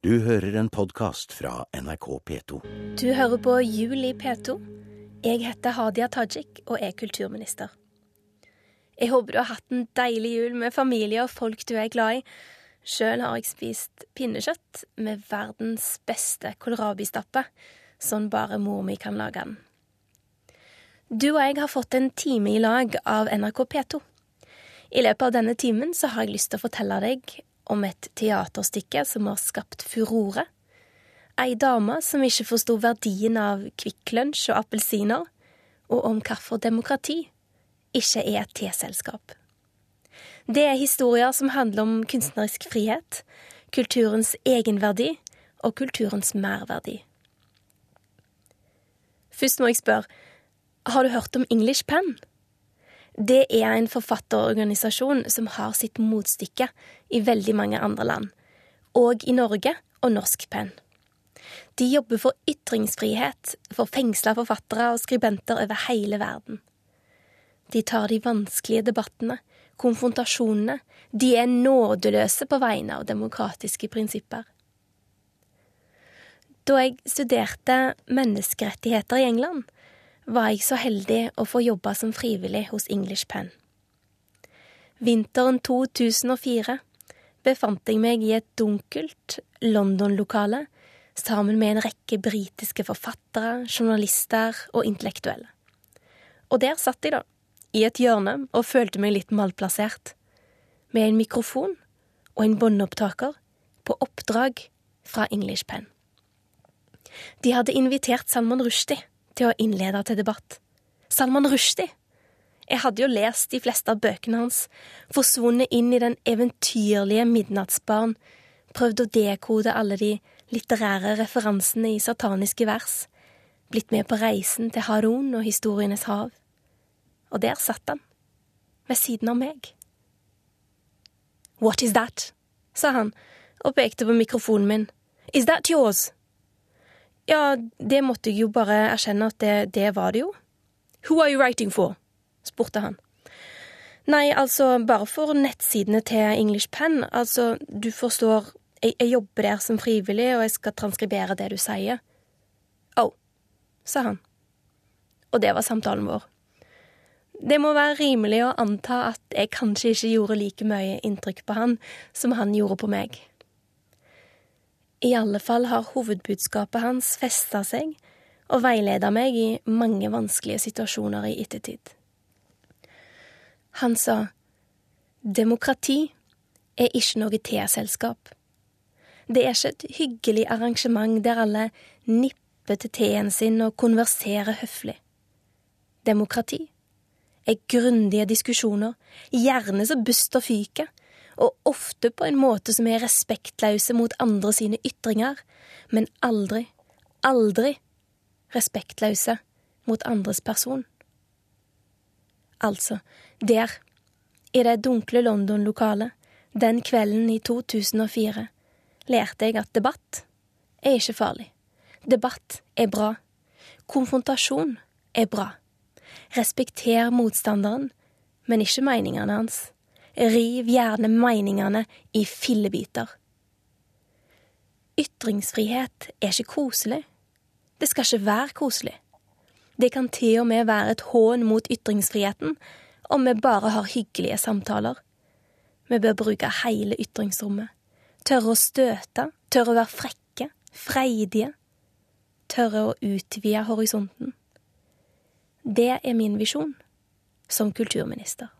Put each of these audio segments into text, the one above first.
Du hører en podkast fra NRK P2. Du hører på Jul i P2. Jeg heter Hadia Tajik og er kulturminister. Jeg håper du har hatt en deilig jul med familie og folk du er glad i. Sjøl har jeg spist pinnekjøtt med verdens beste kålrabistappe, sånn bare mor mi kan lage den. Du og jeg har fått en time i lag av NRK P2. I løpet av denne timen så har jeg lyst til å fortelle deg om et teaterstykke som har skapt furore. Ei dame som ikke forsto verdien av Kvikk Lunsj og appelsiner, og om hvorfor demokrati ikke er et teselskap. Det er historier som handler om kunstnerisk frihet, kulturens egenverdi og kulturens merverdi. Først må jeg spørre, har du hørt om English Pen? Det er en forfatterorganisasjon som har sitt motstykke i veldig mange andre land, og i Norge og Norsk Penn. De jobber for ytringsfrihet for fengsla forfattere og skribenter over hele verden. De tar de vanskelige debattene, konfrontasjonene, de er nådeløse på vegne av demokratiske prinsipper. Da jeg studerte menneskerettigheter i England, var jeg så heldig å få jobbe som frivillig hos English Pen. Vinteren 2004 befant jeg meg i et dunkelt London-lokale sammen med en rekke britiske forfattere, journalister og intellektuelle. Og der satt jeg, da, i et hjørne og følte meg litt malplassert, med en mikrofon og en båndopptaker på oppdrag fra English Pen. De hadde invitert Salman Rushdie til å innlede til debatt. Salman Rushdie! Jeg hadde jo lest de fleste av bøkene hans, forsvunnet inn i den eventyrlige Midnattsbarn, prøvd å dekode alle de litterære referansene i sataniske vers, blitt med på reisen til Harun og historienes hav. Og der satt han, ved siden av meg. What is that? sa han og pekte på mikrofonen min. Is that yours? Ja, det måtte jeg jo bare erkjenne at det, det var det jo. Who are you writing for? spurte han. Nei, altså, bare for nettsidene til English Pen. Altså, du forstår, jeg, jeg jobber der som frivillig, og jeg skal transkribere det du sier. Oh, sa han. Og det var samtalen vår. Det må være rimelig å anta at jeg kanskje ikke gjorde like mye inntrykk på han som han gjorde på meg. I alle fall har hovedbudskapet hans festa seg og veileda meg i mange vanskelige situasjoner i ettertid. Han sa demokrati er ikke noe teselskap. Det er ikke et hyggelig arrangement der alle nipper til teen sin og konverserer høflig. Demokrati er grundige diskusjoner, gjerne så buster fyker, og ofte på en måte som er respektløse mot andre sine ytringer, men aldri, aldri respektløse mot andres person. Altså, der, i det dunkle London-lokalet, den kvelden i 2004, lærte jeg at debatt er ikke farlig. Debatt er bra. Konfrontasjon er bra. Respekter motstanderen, men ikke meningene hans. Riv gjerne meningene i fillebiter. Ytringsfrihet er ikke koselig. Det skal ikke være koselig. Det kan til og med være et hån mot ytringsfriheten om vi bare har hyggelige samtaler. Vi bør bruke hele ytringsrommet. Tørre å støte, tørre å være frekke, freidige. Tørre å utvide horisonten. Det er min visjon som kulturminister.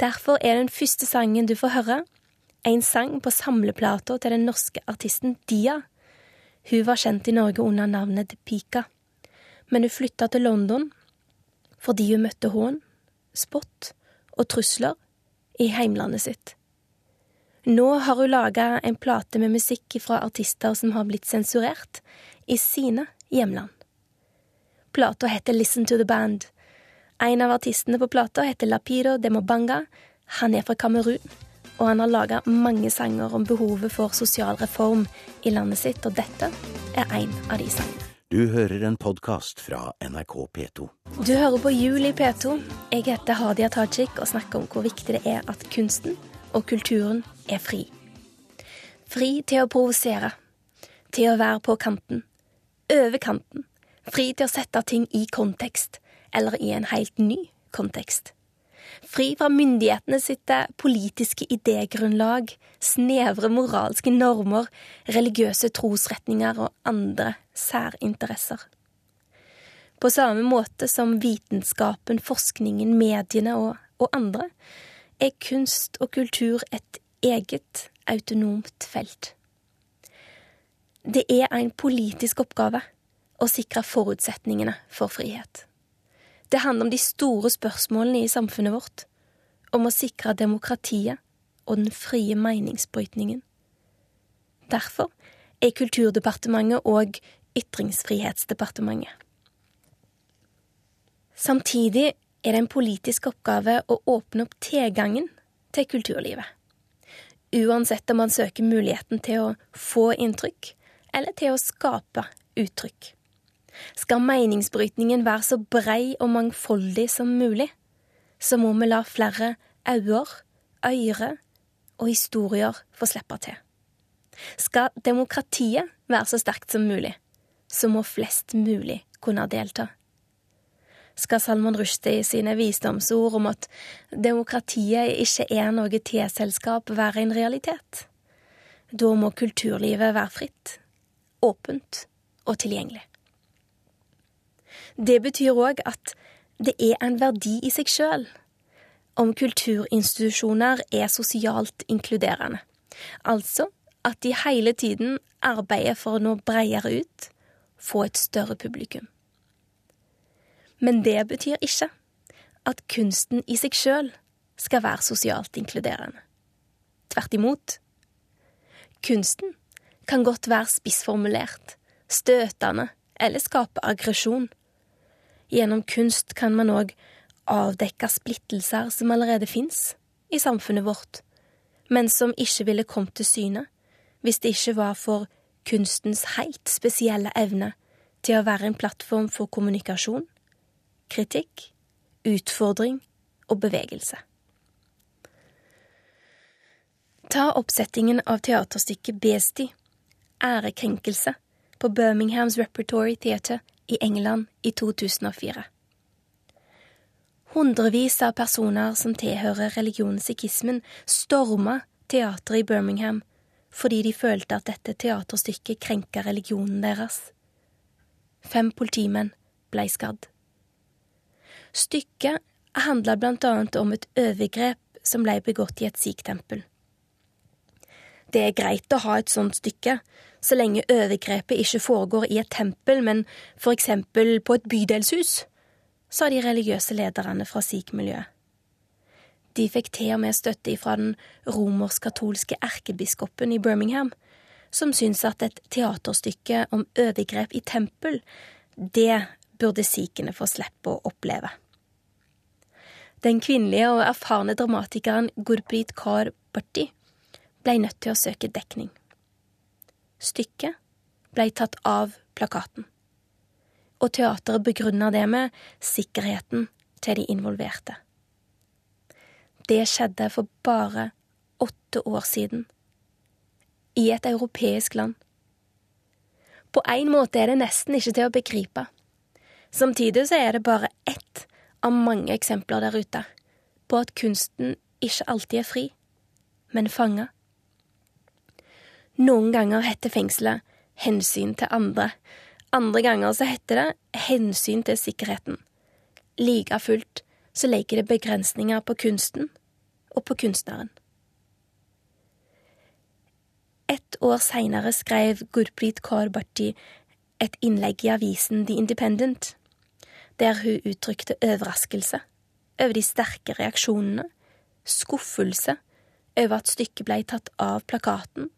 Derfor er den første sangen du får høre, en sang på samleplata til den norske artisten Dia. Hun var kjent i Norge under navnet Pika, men hun flytta til London fordi hun møtte hån, spott og trusler i heimlandet sitt. Nå har hun laga en plate med musikk fra artister som har blitt sensurert i sine hjemland. Plata heter Listen to the Band, en av artistene på plata heter Lapido Demobanga. Han er fra Kamerun, og han har laga mange sanger om behovet for sosial reform i landet sitt, og dette er en av de sangene. Du hører en podkast fra NRK P2. Du hører på Jul i P2. Jeg heter Hadia Tajik og snakker om hvor viktig det er at kunsten og kulturen er fri. Fri til å provosere, til å være på kanten, over kanten, fri til å sette ting i kontekst, eller i en helt ny kontekst. Fri fra myndighetene sitt politiske idégrunnlag, snevre moralske normer, religiøse trosretninger og andre særinteresser. På samme måte som vitenskapen, forskningen, mediene og, og andre, er kunst og kultur et eget, autonomt felt. Det er en politisk oppgave å sikre forutsetningene for frihet. Det handler om de store spørsmålene i samfunnet vårt, om å sikre demokratiet og den frie meningsbrytningen. Derfor er Kulturdepartementet og Ytringsfrihetsdepartementet. Samtidig er det en politisk oppgave å åpne opp tilgangen til kulturlivet. Uansett om man søker muligheten til å få inntrykk, eller til å skape uttrykk. Skal meningsbrytningen være så brei og mangfoldig som mulig, så må vi la flere øyne, øyre og historier få slippe til. Skal demokratiet være så sterkt som mulig, så må flest mulig kunne delta. Skal Salman Rushdie sine visdomsord om at demokratiet ikke er noe T-selskap, være en realitet? Da må kulturlivet være fritt, åpent og tilgjengelig. Det betyr òg at det er en verdi i seg sjøl om kulturinstitusjoner er sosialt inkluderende. Altså at de hele tiden arbeider for å nå bredere ut, få et større publikum. Men det betyr ikke at kunsten i seg sjøl skal være sosialt inkluderende. Tvert imot. Kunsten kan godt være spissformulert, støtende eller skape aggresjon. Gjennom kunst kan man òg avdekke splittelser som allerede fins i samfunnet vårt, men som ikke ville kommet til syne hvis det ikke var for kunstens helt spesielle evne til å være en plattform for kommunikasjon, kritikk, utfordring og bevegelse. Ta oppsettingen av teaterstykket Besti, ærekrenkelse, på Birminghams Repertory Theatre i England i 2004. Hundrevis av personer som tilhører religionen sikhismen, storma teatret i Birmingham fordi de følte at dette teaterstykket krenka religionen deres. Fem politimenn blei skadd. Stykket handla blant annet om et overgrep som blei begått i et sikhtempel. Det er greit å ha et sånt stykke, så lenge overgrepet ikke foregår i et tempel, men for eksempel på et bydelshus, sa de religiøse lederne fra sikh-miljøet. De fikk til og med støtte fra den romersk-katolske erkebiskopen i Birmingham, som syntes at et teaterstykke om overgrep i tempel, det burde sikhene få slippe å oppleve. Den kvinnelige og erfarne dramatikeren Gurpreet Kaur Bhatti blei nødt til å søke dekning. Stykket blei tatt av plakaten, og teateret begrunna det med sikkerheten til de involverte. Det skjedde for bare åtte år siden, i et europeisk land. På en måte er det nesten ikke til å begripe. Samtidig så er det bare ett av mange eksempler der ute på at kunsten ikke alltid er fri, men fanga. Noen ganger heter fengselet hensyn til andre, andre ganger så heter det hensyn til sikkerheten. Like fullt så legger det begrensninger på kunsten og på kunstneren. Ett år seinere skrev Gurpreet Kaur Bhatti et innlegg i avisen The Independent, der hun uttrykte overraskelse over de sterke reaksjonene, skuffelse over at stykket ble tatt av plakaten,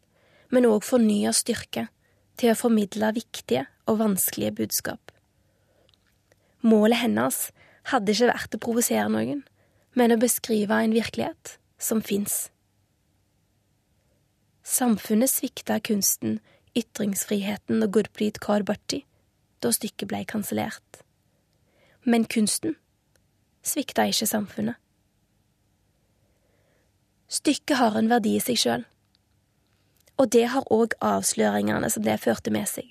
men òg fornya styrke til å formidle viktige og vanskelige budskap. Målet hennes hadde ikke vært å provosere noen, men å beskrive en virkelighet som fins. Samfunnet svikta kunsten, ytringsfriheten og Gurpreet Kaur da stykket ble kansellert. Men kunsten svikta ikke samfunnet. Stykket har en verdi i seg sjøl Og det har òg avsløringene som det førte med seg.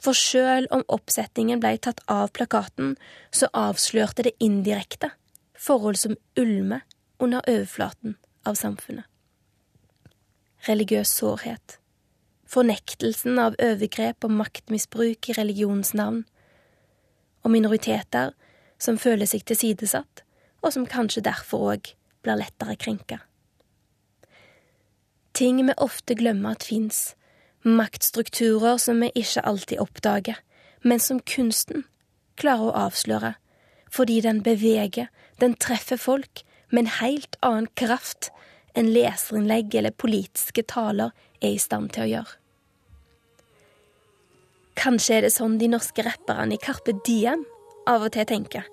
For sjøl om oppsetningen blei tatt av plakaten, så avslørte det indirekte forhold som ulmer under overflaten av samfunnet. Religiøs sårhet, fornektelsen av overgrep og maktmisbruk i religionens navn, og minoriteter som føler seg tilsidesatt, og som kanskje derfor òg blir lettere krenka. Ting vi ofte glemmer at fins, maktstrukturer som vi ikke alltid oppdager, men som kunsten klarer å avsløre, fordi den beveger, den treffer folk med en helt annen kraft enn leserinnlegg eller politiske taler er i stand til å gjøre. Kanskje er det sånn de norske rapperne i Carpe Diem av og til tenker,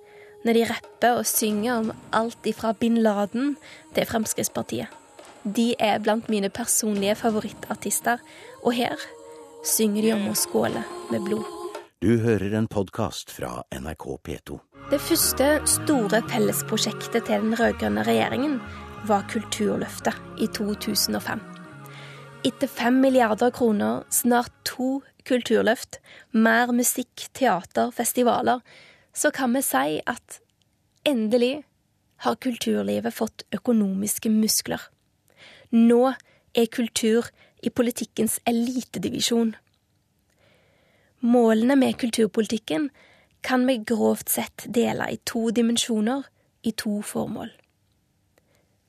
når de rapper og synger om alt ifra bin Laden til Fremskrittspartiet. De er blant mine personlige favorittartister, og her synger de om å skåle med blod. Du hører en podkast fra NRK P2. Det første store fellesprosjektet til den rød-grønne regjeringen var Kulturløftet i 2005. Etter fem milliarder kroner, snart to kulturløft, mer musikk, teater, festivaler, så kan vi si at endelig har kulturlivet fått økonomiske muskler. Nå er kultur i politikkens elitedivisjon. Målene med kulturpolitikken kan vi grovt sett dele i to dimensjoner, i to formål.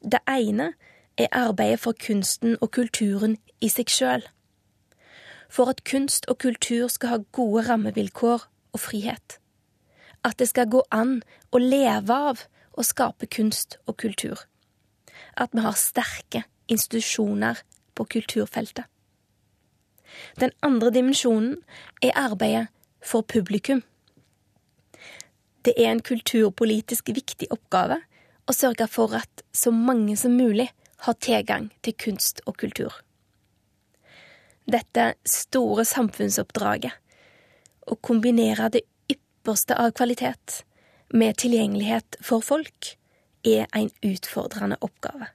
Det ene er arbeidet for kunsten og kulturen i seg sjøl. For at kunst og kultur skal ha gode rammevilkår og frihet. At det skal gå an å leve av å skape kunst og kultur. At vi har sterke institusjoner på kulturfeltet. Den andre dimensjonen er arbeidet for publikum. Det er en kulturpolitisk viktig oppgave å sørge for at så mange som mulig har tilgang til kunst og kultur. Dette store samfunnsoppdraget, å kombinere det ypperste av kvalitet med tilgjengelighet for folk, er en utfordrende oppgave.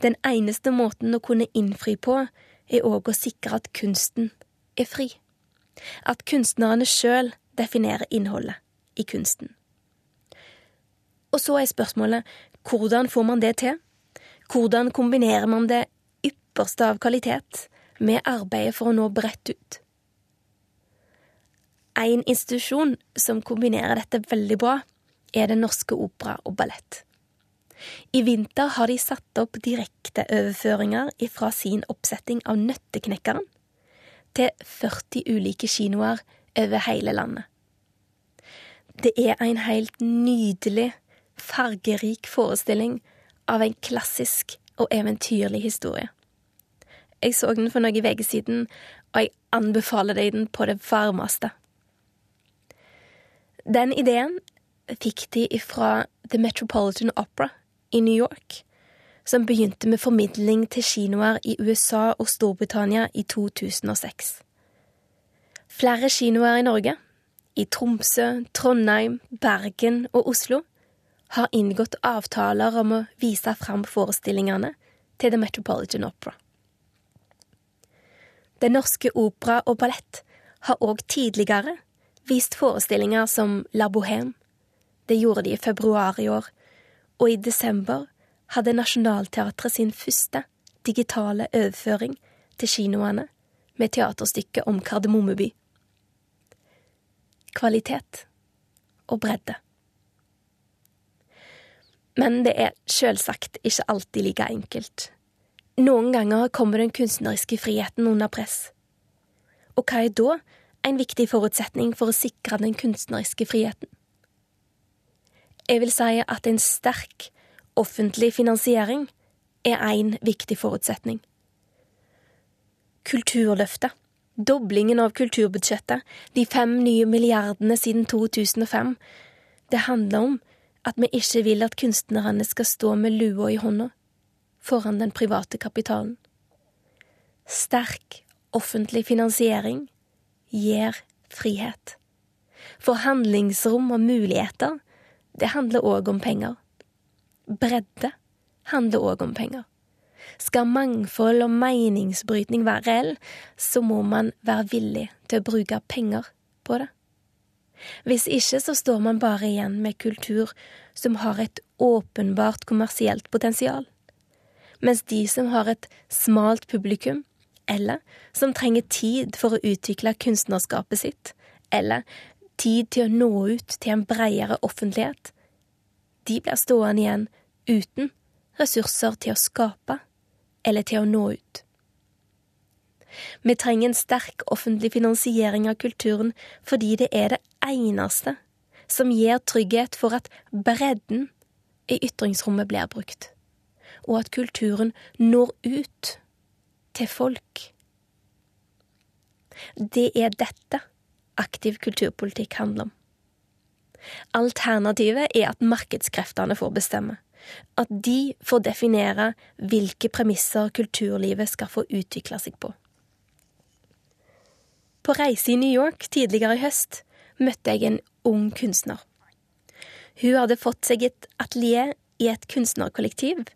Den eneste måten å kunne innfri på, er òg å sikre at kunsten er fri. At kunstnerne sjøl definerer innholdet i kunsten. Og så er spørsmålet hvordan får man det til? Hvordan kombinerer man det ypperste av kvalitet med arbeidet for å nå bredt ut? En institusjon som kombinerer dette veldig bra, er Den Norske Opera og Ballett. I vinter har de satt opp direkteoverføringer fra sin oppsetting av Nøtteknekkeren til 40 ulike kinoer over hele landet. Det er en helt nydelig fargerik forestilling av en klassisk og eventyrlig historie. Jeg så den for noen uker siden, og jeg anbefaler deg den på det varmeste. Den ideen fikk de ifra The Metropolitan Opera i New York, som begynte med formidling til kinoer i USA og Storbritannia i 2006. Flere kinoer i Norge, i Tromsø, Trondheim, Bergen og Oslo, har inngått avtaler om å vise fram forestillingene til The Metropolitan Opera. Den norske opera og ballett har òg tidligere vist forestillinger som La Bohème. Det gjorde de i februar i år, og i desember hadde Nationaltheatret sin første digitale overføring til kinoene med teaterstykket om Kardemommeby. Kvalitet og bredde. Men det er sjølsagt ikke alltid like enkelt. Noen ganger kommer den kunstneriske friheten under press. Og hva er da en viktig forutsetning for å sikre den kunstneriske friheten? Jeg vil si at en sterk offentlig finansiering er én viktig forutsetning. Kulturløftet, doblingen av kulturbudsjettet, de fem nye milliardene siden 2005, det handler om at vi ikke vil at kunstnerne skal stå med lua i hånda foran den private kapitalen. Sterk offentlig finansiering gir frihet. For handlingsrom og muligheter, det handler òg om penger. Bredde handler òg om penger. Skal mangfold og meningsbrytning være reell, så må man være villig til å bruke penger på det. Hvis ikke så står man bare igjen med kultur som har et åpenbart kommersielt potensial, mens de som har et smalt publikum, eller som trenger tid for å utvikle kunstnerskapet sitt, eller tid til å nå ut til en bredere offentlighet, de blir stående igjen uten ressurser til å skape eller til å nå ut. Vi trenger en sterk offentlig finansiering av kulturen fordi det er det eneste som gir trygghet for at bredden i ytringsrommet blir brukt, og at kulturen når ut til folk. Det er dette aktiv kulturpolitikk handler om. Alternativet er at markedskreftene får bestemme. At de får definere hvilke premisser kulturlivet skal få utvikle seg på. På reise i New York tidligere i høst møtte jeg en ung kunstner. Hun hadde fått seg et atelier i et kunstnerkollektiv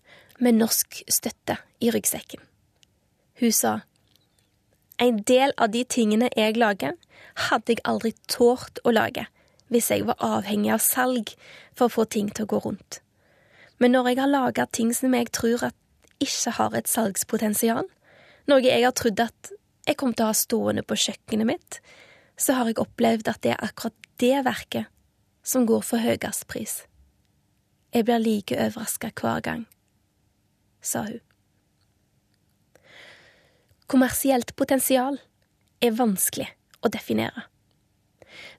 med norsk støtte i ryggsekken. Hun sa en del av de tingene jeg lager, hadde jeg aldri tålt å lage hvis jeg var avhengig av salg for å få ting til å gå rundt. Men når jeg har laga ting som jeg tror at ikke har et salgspotensial, noe jeg har trodd at jeg kom til å ha stående på kjøkkenet mitt, så har jeg opplevd at det er akkurat det verket som går for høyest pris. Jeg blir like overraska hver gang, sa hun. Kommersielt potensial er vanskelig å definere.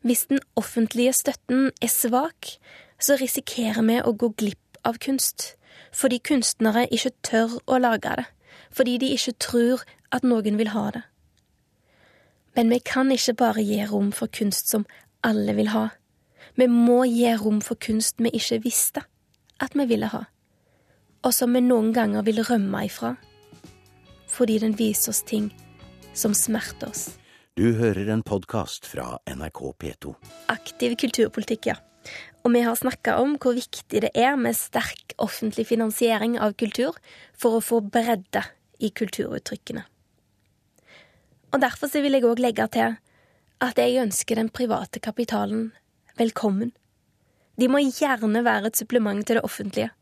Hvis den offentlige støtten er svak, så risikerer vi å gå glipp av kunst, fordi kunstnere ikke tør å lage det, fordi de ikke tror at noen vil ha det. Men vi kan ikke bare gi rom for kunst som alle vil ha. Vi må gi rom for kunst vi ikke visste at vi ville ha, og som vi noen ganger vil rømme ifra, fordi den viser oss ting som smerter oss. Du hører en podkast fra NRK P2. Aktiv kulturpolitikk, ja. Og vi har snakka om hvor viktig det er med sterk offentlig finansiering av kultur for å få bredde i kulturuttrykkene. Og derfor så vil jeg òg legge til at jeg ønsker den private kapitalen velkommen. De må gjerne være et supplement til det offentlige.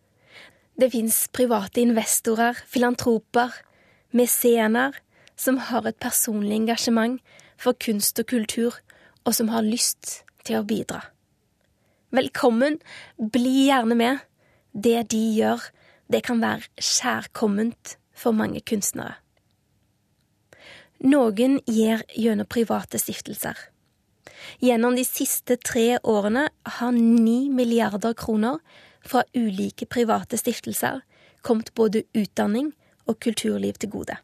Det fins private investorer, filantroper, mesener, som har et personlig engasjement for kunst og kultur, og som har lyst til å bidra. Velkommen, bli gjerne med. Det de gjør, det kan være kjærkomment for mange kunstnere. Noen gir gjennom private stiftelser. Gjennom de siste tre årene har ni milliarder kroner fra ulike private stiftelser kommet både utdanning og kulturliv til gode.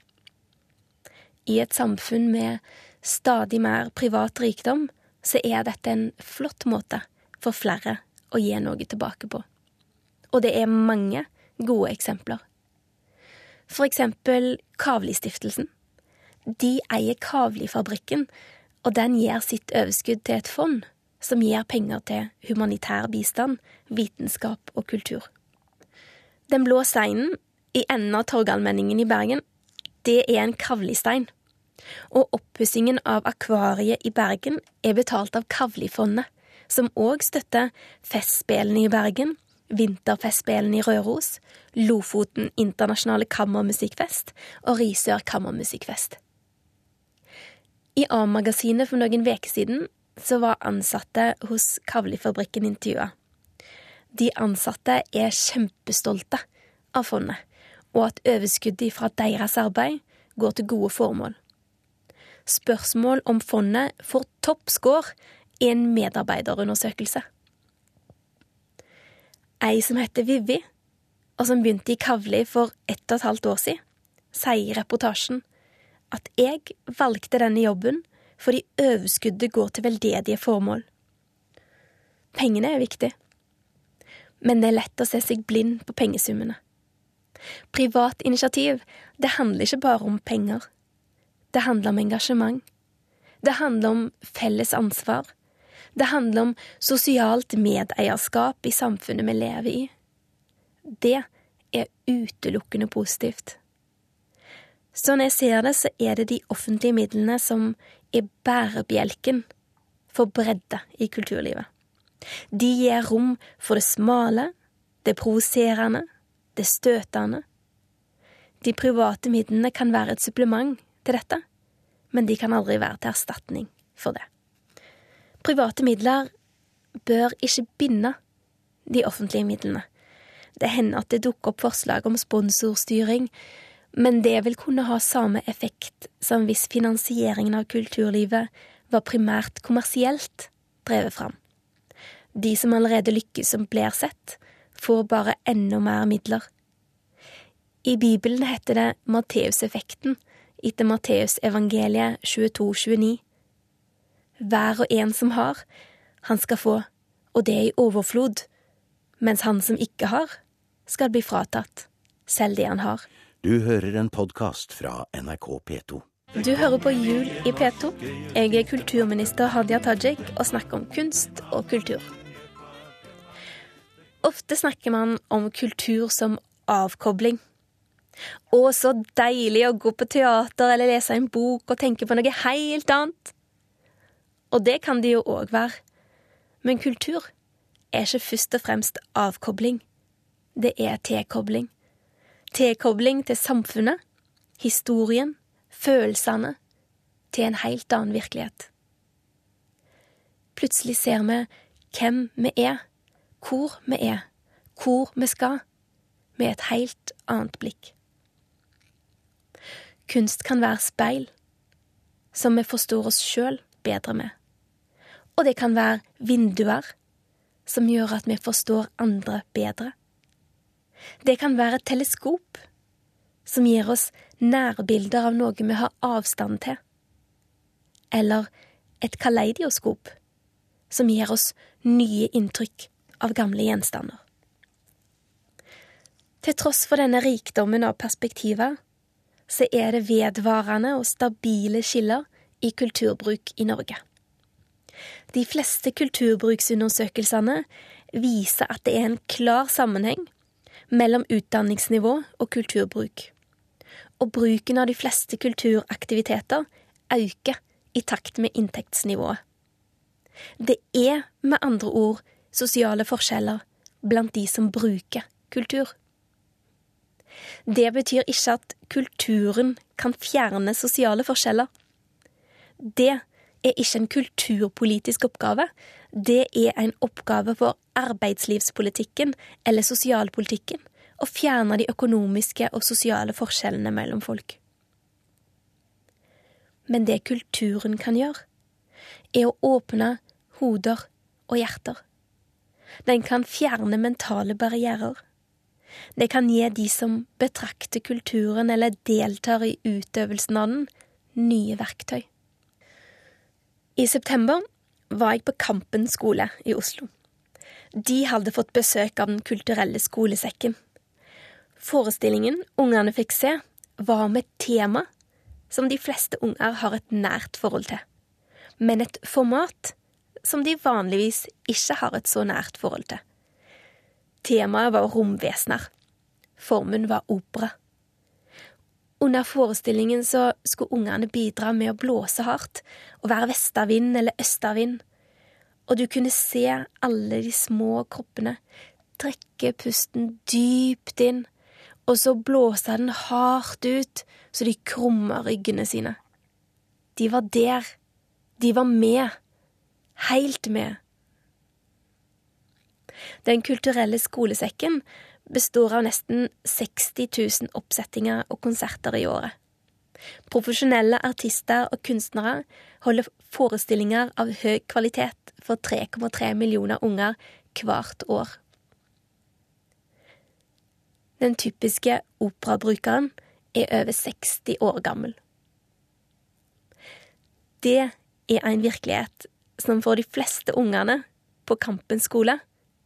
I et samfunn med stadig mer privat rikdom, så er dette en flott måte for flere å gi noe tilbake på. Og det er mange gode eksempler. For eksempel Kavli-stiftelsen de eier Kavli-fabrikken, og den gir sitt overskudd til et fond som gir penger til humanitær bistand, vitenskap og kultur. Den blå steinen i enden av Torgallmenningen i Bergen, det er en Kavli-stein. Og oppussingen av akvariet i Bergen er betalt av Kavli-fondet, som òg støtter Festspillene i Bergen, Vinterfestspillene i Røros, Lofoten internasjonale kammermusikkfest og Risør kammermusikkfest. I A-magasinet for noen uker siden så var ansatte hos Kavlifabrikken intervjua. De ansatte er kjempestolte av fondet, og at overskuddet fra deres arbeid går til gode formål. Spørsmål om fondet får topp score i en medarbeiderundersøkelse. Ei som heter Vivi, og som begynte i Kavli for ett og et halvt år siden, sier i reportasjen at jeg valgte denne jobben fordi overskuddet går til veldedige formål. Pengene er viktig, men det er lett å se seg blind på pengesummene. Privat initiativ, det handler ikke bare om penger. Det handler om engasjement. Det handler om felles ansvar. Det handler om sosialt medeierskap i samfunnet vi lever i. Det er utelukkende positivt. Sånn jeg ser det, så er det de offentlige midlene som er bærebjelken for bredde i kulturlivet. De gir rom for det smale, det provoserende, det støtende. De private midlene kan være et supplement til dette, men de kan aldri være til erstatning for det. Private midler bør ikke binde de offentlige midlene. Det hender at det dukker opp forslag om sponsorstyring, men det vil kunne ha samme effekt som hvis finansieringen av kulturlivet var primært kommersielt drevet fram. De som allerede lykkes som blir sett, får bare enda mer midler. I Bibelen heter det Matteuseffekten etter Matteusevangeliet 22-29. Hver og en som har, han skal få, og det er i overflod, mens han som ikke har, skal bli fratatt, selv det han har. Du hører en podkast fra NRK P2. Du hører på Jul i P2. Jeg er kulturminister Hadia Tajik og snakker om kunst og kultur. Ofte snakker man om kultur som avkobling. Å, så deilig å gå på teater eller lese en bok og tenke på noe helt annet. Og det kan det jo òg være. Men kultur er ikke først og fremst avkobling. Det er tilkobling. Tilkobling til samfunnet, historien, følelsene, til en helt annen virkelighet. Plutselig ser vi hvem vi er, hvor vi er, hvor vi skal, med et helt annet blikk. Kunst kan være speil, som vi forstår oss sjøl bedre med. Og det kan være vinduer, som gjør at vi forstår andre bedre. Det kan være et teleskop, som gir oss nærbilder av noe vi har avstand til. Eller et kaleidoskop, som gir oss nye inntrykk av gamle gjenstander. Til tross for denne rikdommen av perspektiver, så er det vedvarende og stabile skiller i kulturbruk i Norge. De fleste kulturbruksundersøkelsene viser at det er en klar sammenheng mellom utdanningsnivå og kulturbruk. Og bruken av de fleste kulturaktiviteter øker i takt med inntektsnivået. Det er med andre ord sosiale forskjeller blant de som bruker kultur. Det betyr ikke at kulturen kan fjerne sosiale forskjeller. Det er ikke en kulturpolitisk oppgave, det er en oppgave for arbeidslivspolitikken eller sosialpolitikken å fjerne de økonomiske og sosiale forskjellene mellom folk. Men det kulturen kan gjøre, er å åpne hoder og hjerter. Den kan fjerne mentale barrierer. Det kan gi de som betrakter kulturen eller deltar i utøvelsen av den, nye verktøy. I september var jeg på Kampen skole i Oslo. De hadde fått besøk av Den kulturelle skolesekken. Forestillingen ungene fikk se, var om et tema som de fleste unger har et nært forhold til, men et format som de vanligvis ikke har et så nært forhold til. Temaet var romvesener. Formen var opera. Under forestillingen så skulle ungene bidra med å blåse hardt og være vestavind eller østavind, og du kunne se alle de små kroppene trekke pusten dypt inn, og så blåse den hardt ut så de krumma ryggene sine. De var der, de var med, heilt med. Den kulturelle skolesekken består av nesten 60 000 oppsettinger og konserter i året. Profesjonelle artister og kunstnere holder forestillinger av høy kvalitet for 3,3 millioner unger hvert år. Den typiske operabrukeren er over 60 år gammel. Det er en virkelighet som for de fleste ungene på Kampen skole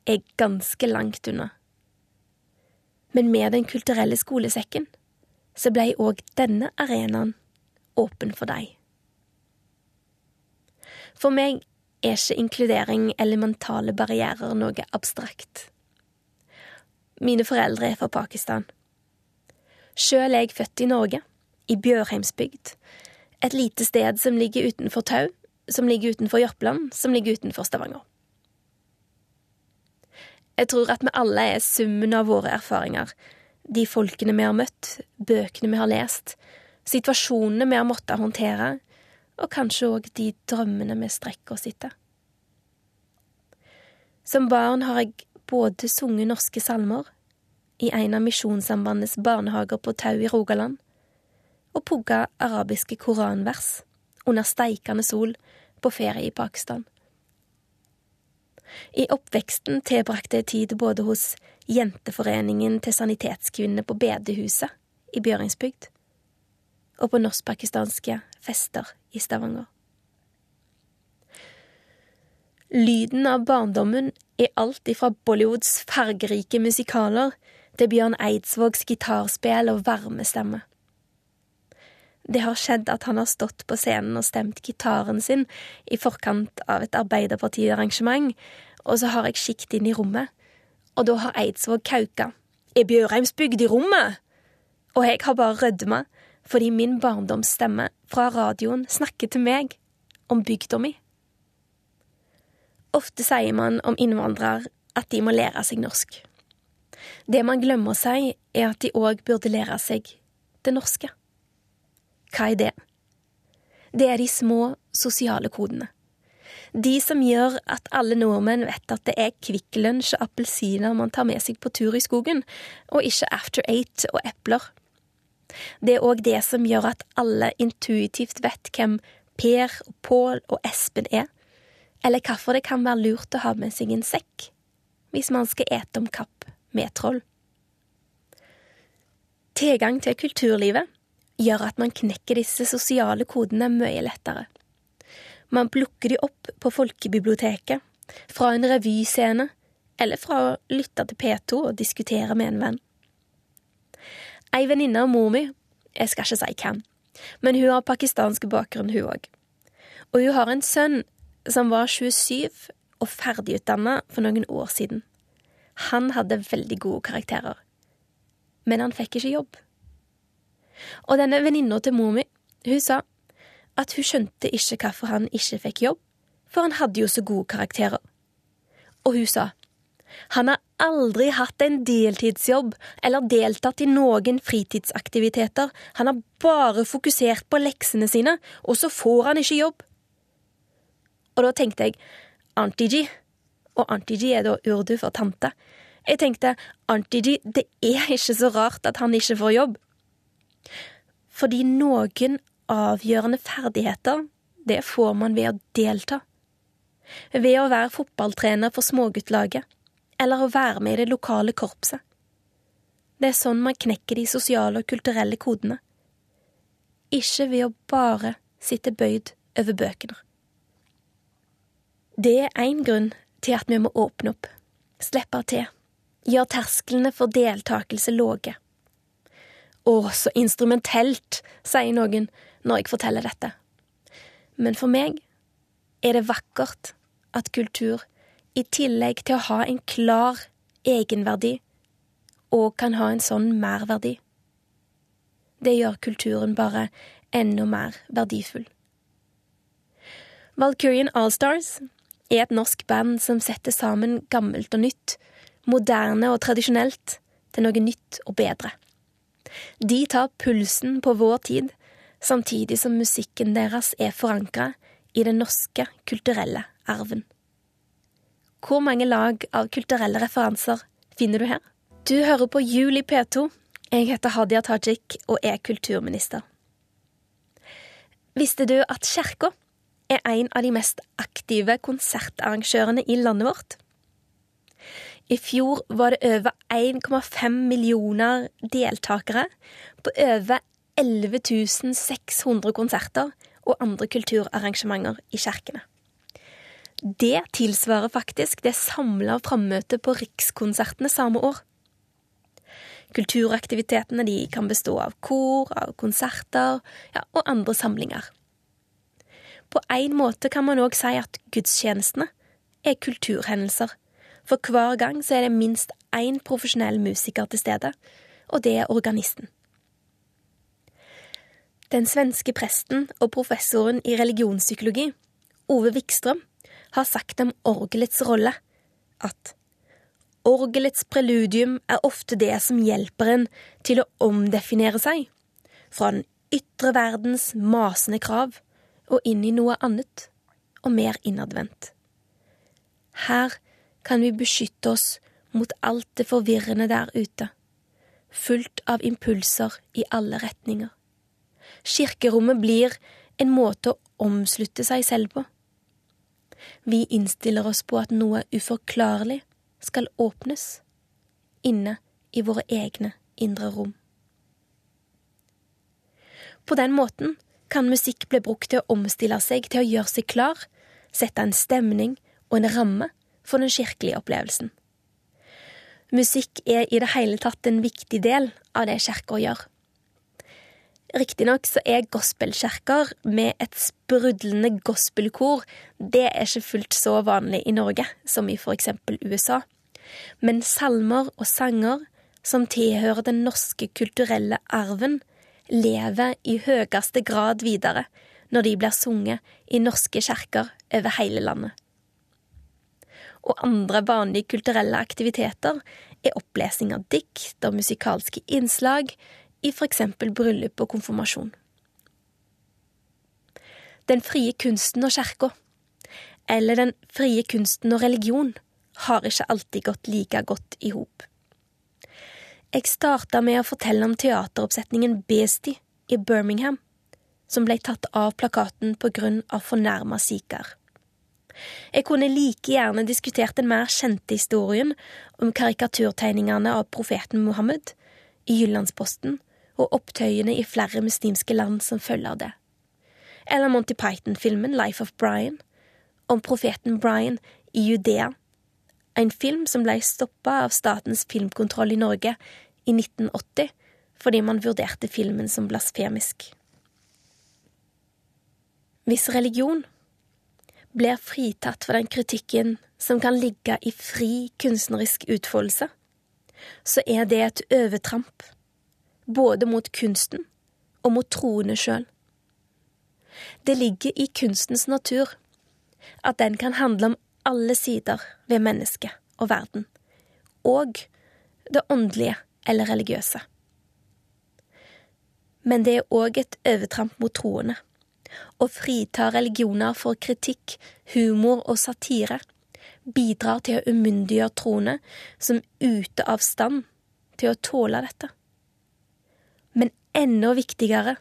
er ganske langt unna. Men med Den kulturelle skolesekken så blei òg denne arenaen åpen for deg. For meg er ikke inkludering eller mentale barrierer noe abstrakt. Mine foreldre er fra Pakistan. Sjøl er jeg født i Norge, i Bjørheimsbygd, et lite sted som ligger utenfor Tau, som ligger utenfor Jørpeland, som ligger utenfor Stavanger. Jeg tror at vi alle er summen av våre erfaringer, de folkene vi har møtt, bøkene vi har lest, situasjonene vi har måttet håndtere, og kanskje òg de drømmene vi strekker oss etter. Som barn har jeg både sunget norske salmer i en av Misjonssambandets barnehager på Tau i Rogaland, og pugga arabiske koranvers under steikende sol på ferie i Pakistan. I oppveksten tilbrakte jeg tid både hos Jenteforeningen til sanitetskvinner på bedehuset i Bjøringsbygd og på norsk-pakistanske fester i Stavanger. Lyden av barndommen er alt ifra Bollywoods fargerike musikaler til Bjørn Eidsvågs gitarspill og varme stemme. Det har skjedd at han har stått på scenen og stemt gitaren sin i forkant av et Arbeiderpartiarrangement, og så har jeg sikt inn i rommet, og da har Eidsvåg kauka. Er Bjørheimsbygd i rommet? Og jeg har bare rødma fordi min barndomsstemme fra radioen snakker til meg om bygda mi. Ofte sier man om innvandrere at de må lære seg norsk. Det man glemmer å si, er at de òg burde lære seg det norske. Hva er det? Det er de små sosiale kodene. De som gjør at alle nordmenn vet at det er Kvikk Lunsj og appelsiner man tar med seg på tur i skogen, og ikke After Eight og epler. Det er òg det som gjør at alle intuitivt vet hvem Per og Pål og Espen er, eller hvorfor det kan være lurt å ha med seg en sekk hvis man skal ete om kapp med troll. Tilgang til kulturlivet gjør at man knekker disse sosiale kodene mye lettere. Man plukker de opp på folkebiblioteket, fra en revyscene, eller fra å lytte til P2 og diskutere med en venn. Ei venninne av mor mi, jeg skal ikke si hvem, men hun har pakistansk bakgrunn, hun òg. Og hun har en sønn som var 27 og ferdigutdanna for noen år siden. Han hadde veldig gode karakterer, men han fikk ikke jobb. Og denne venninna til mor mi, hun sa at hun skjønte ikke hvorfor han ikke fikk jobb, for han hadde jo så gode karakterer. Og hun sa han har aldri hatt en deltidsjobb eller deltatt i noen fritidsaktiviteter, han har bare fokusert på leksene sine, og så får han ikke jobb. Og da tenkte jeg Antiji, og Antiji er da urdu for tante. Jeg tenkte Antiji, det er ikke så rart at han ikke får jobb. Fordi noen avgjørende ferdigheter, det får man ved å delta. Ved å være fotballtrener for småguttlaget, eller å være med i det lokale korpset. Det er sånn man knekker de sosiale og kulturelle kodene. Ikke ved å bare sitte bøyd over bøkene. Det er én grunn til at vi må åpne opp, slippe til, gjøre tersklene for deltakelse låge. Å, så instrumentelt, sier noen når jeg forteller dette. Men for meg er det vakkert at kultur, i tillegg til å ha en klar egenverdi, òg kan ha en sånn merverdi. Det gjør kulturen bare enda mer verdifull. Valkyrien Allstars er et norsk band som setter sammen gammelt og nytt, moderne og tradisjonelt, til noe nytt og bedre. De tar pulsen på vår tid, samtidig som musikken deres er forankra i den norske kulturelle arven. Hvor mange lag av kulturelle referanser finner du her? Du hører på Jul i P2. Jeg heter Hadia Tajik og er kulturminister. Visste du at Kirka er en av de mest aktive konsertarrangørene i landet vårt? I fjor var det over 1,5 millioner deltakere på over 11 600 konserter og andre kulturarrangementer i kirkene. Det tilsvarer faktisk det samla frammøtet på Rikskonsertene samme år. Kulturaktivitetene de kan bestå av kor, av konserter ja, og andre samlinger. På en måte kan man òg si at gudstjenestene er kulturhendelser for hver gang så er det minst én profesjonell musiker til stede, og det er organisten. Den svenske presten og professoren i religionspsykologi, Ove Wikstrøm, har sagt om orgelets rolle at orgelets preludium er ofte det som hjelper en til å omdefinere seg fra den ytre verdens masende krav og inn i noe annet og mer innadvendt. Her kan vi beskytte oss mot alt det forvirrende der ute, fullt av impulser i alle retninger. Kirkerommet blir en måte å omslutte seg selv på. Vi innstiller oss på at noe uforklarlig skal åpnes inne i våre egne indre rom. På den måten kan musikk bli brukt til å omstille seg til å gjøre seg klar, sette en stemning og en ramme for den kirkelige opplevelsen. Musikk er i det hele tatt en viktig del av det kirka gjør. Riktignok så er gospelkirker med et sprudlende gospelkor det er ikke fullt så vanlig i Norge som i for eksempel USA. Men salmer og sanger som tilhører den norske kulturelle arven, lever i høyeste grad videre når de blir sunget i norske kirker over hele landet. Og andre vanlige kulturelle aktiviteter er opplesing av dikt og musikalske innslag, i eksempel bryllup og konfirmasjon. Den frie kunsten og kirka, eller den frie kunsten og religion, har ikke alltid gått like godt i hop. Jeg starta med å fortelle om teateroppsetningen Beastie i Birmingham, som ble tatt av plakaten på grunn av fornærma sikher. Jeg kunne like gjerne diskutert den mer kjente historien om karikaturtegningene av profeten Muhammed i Jyllandsposten og opptøyene i flere muslimske land som følger det. Eller Monty Python-filmen Life of Brian, om profeten Brian i Judea, en film som ble stoppa av Statens filmkontroll i Norge i 1980 fordi man vurderte filmen som blasfemisk. Hvis religion blir fritatt for den kritikken som kan ligge i fri kunstnerisk utfoldelse, så er det et overtramp både mot kunsten og mot troende sjøl. Det ligger i kunstens natur at den kan handle om alle sider ved mennesket og verden, og det åndelige eller religiøse. Men det er òg et overtramp mot troende. Å frita religioner for kritikk, humor og satire bidrar til å umyndiggjøre troende som ute av stand til å tåle dette men enda viktigere,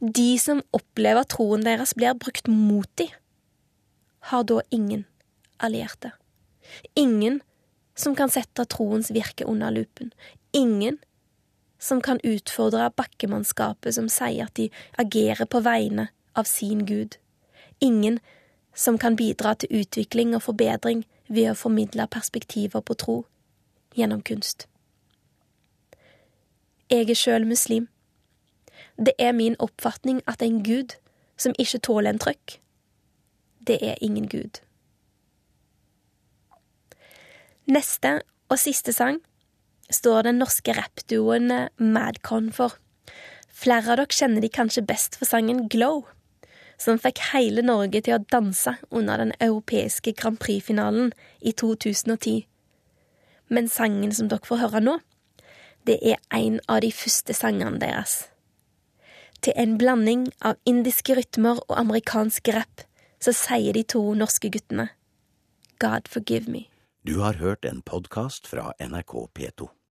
de som opplever troen deres blir brukt mot dem, har da ingen allierte. Ingen som kan sette troens virke under lupen. Ingen som kan utfordre bakkemannskapet som sier at de agerer på vegne av sin Gud. Ingen som kan bidra til utvikling og forbedring ved å formidle perspektiver på tro gjennom kunst. Jeg er sjøl muslim. Det er min oppfatning at en gud som ikke tåler en trøkk, det er ingen gud. Neste og siste sang står den norske rappduoen Madcon for. Flere av dere kjenner de kanskje best for sangen Glow, som fikk hele Norge til å danse under den europeiske Grand Prix-finalen i 2010. Men sangen som dere får høre nå, det er en av de første sangene deres. Til en blanding av indiske rytmer og amerikansk rapp så sier de to norske guttene God forgive me. Du har hørt en podkast fra NRK P2.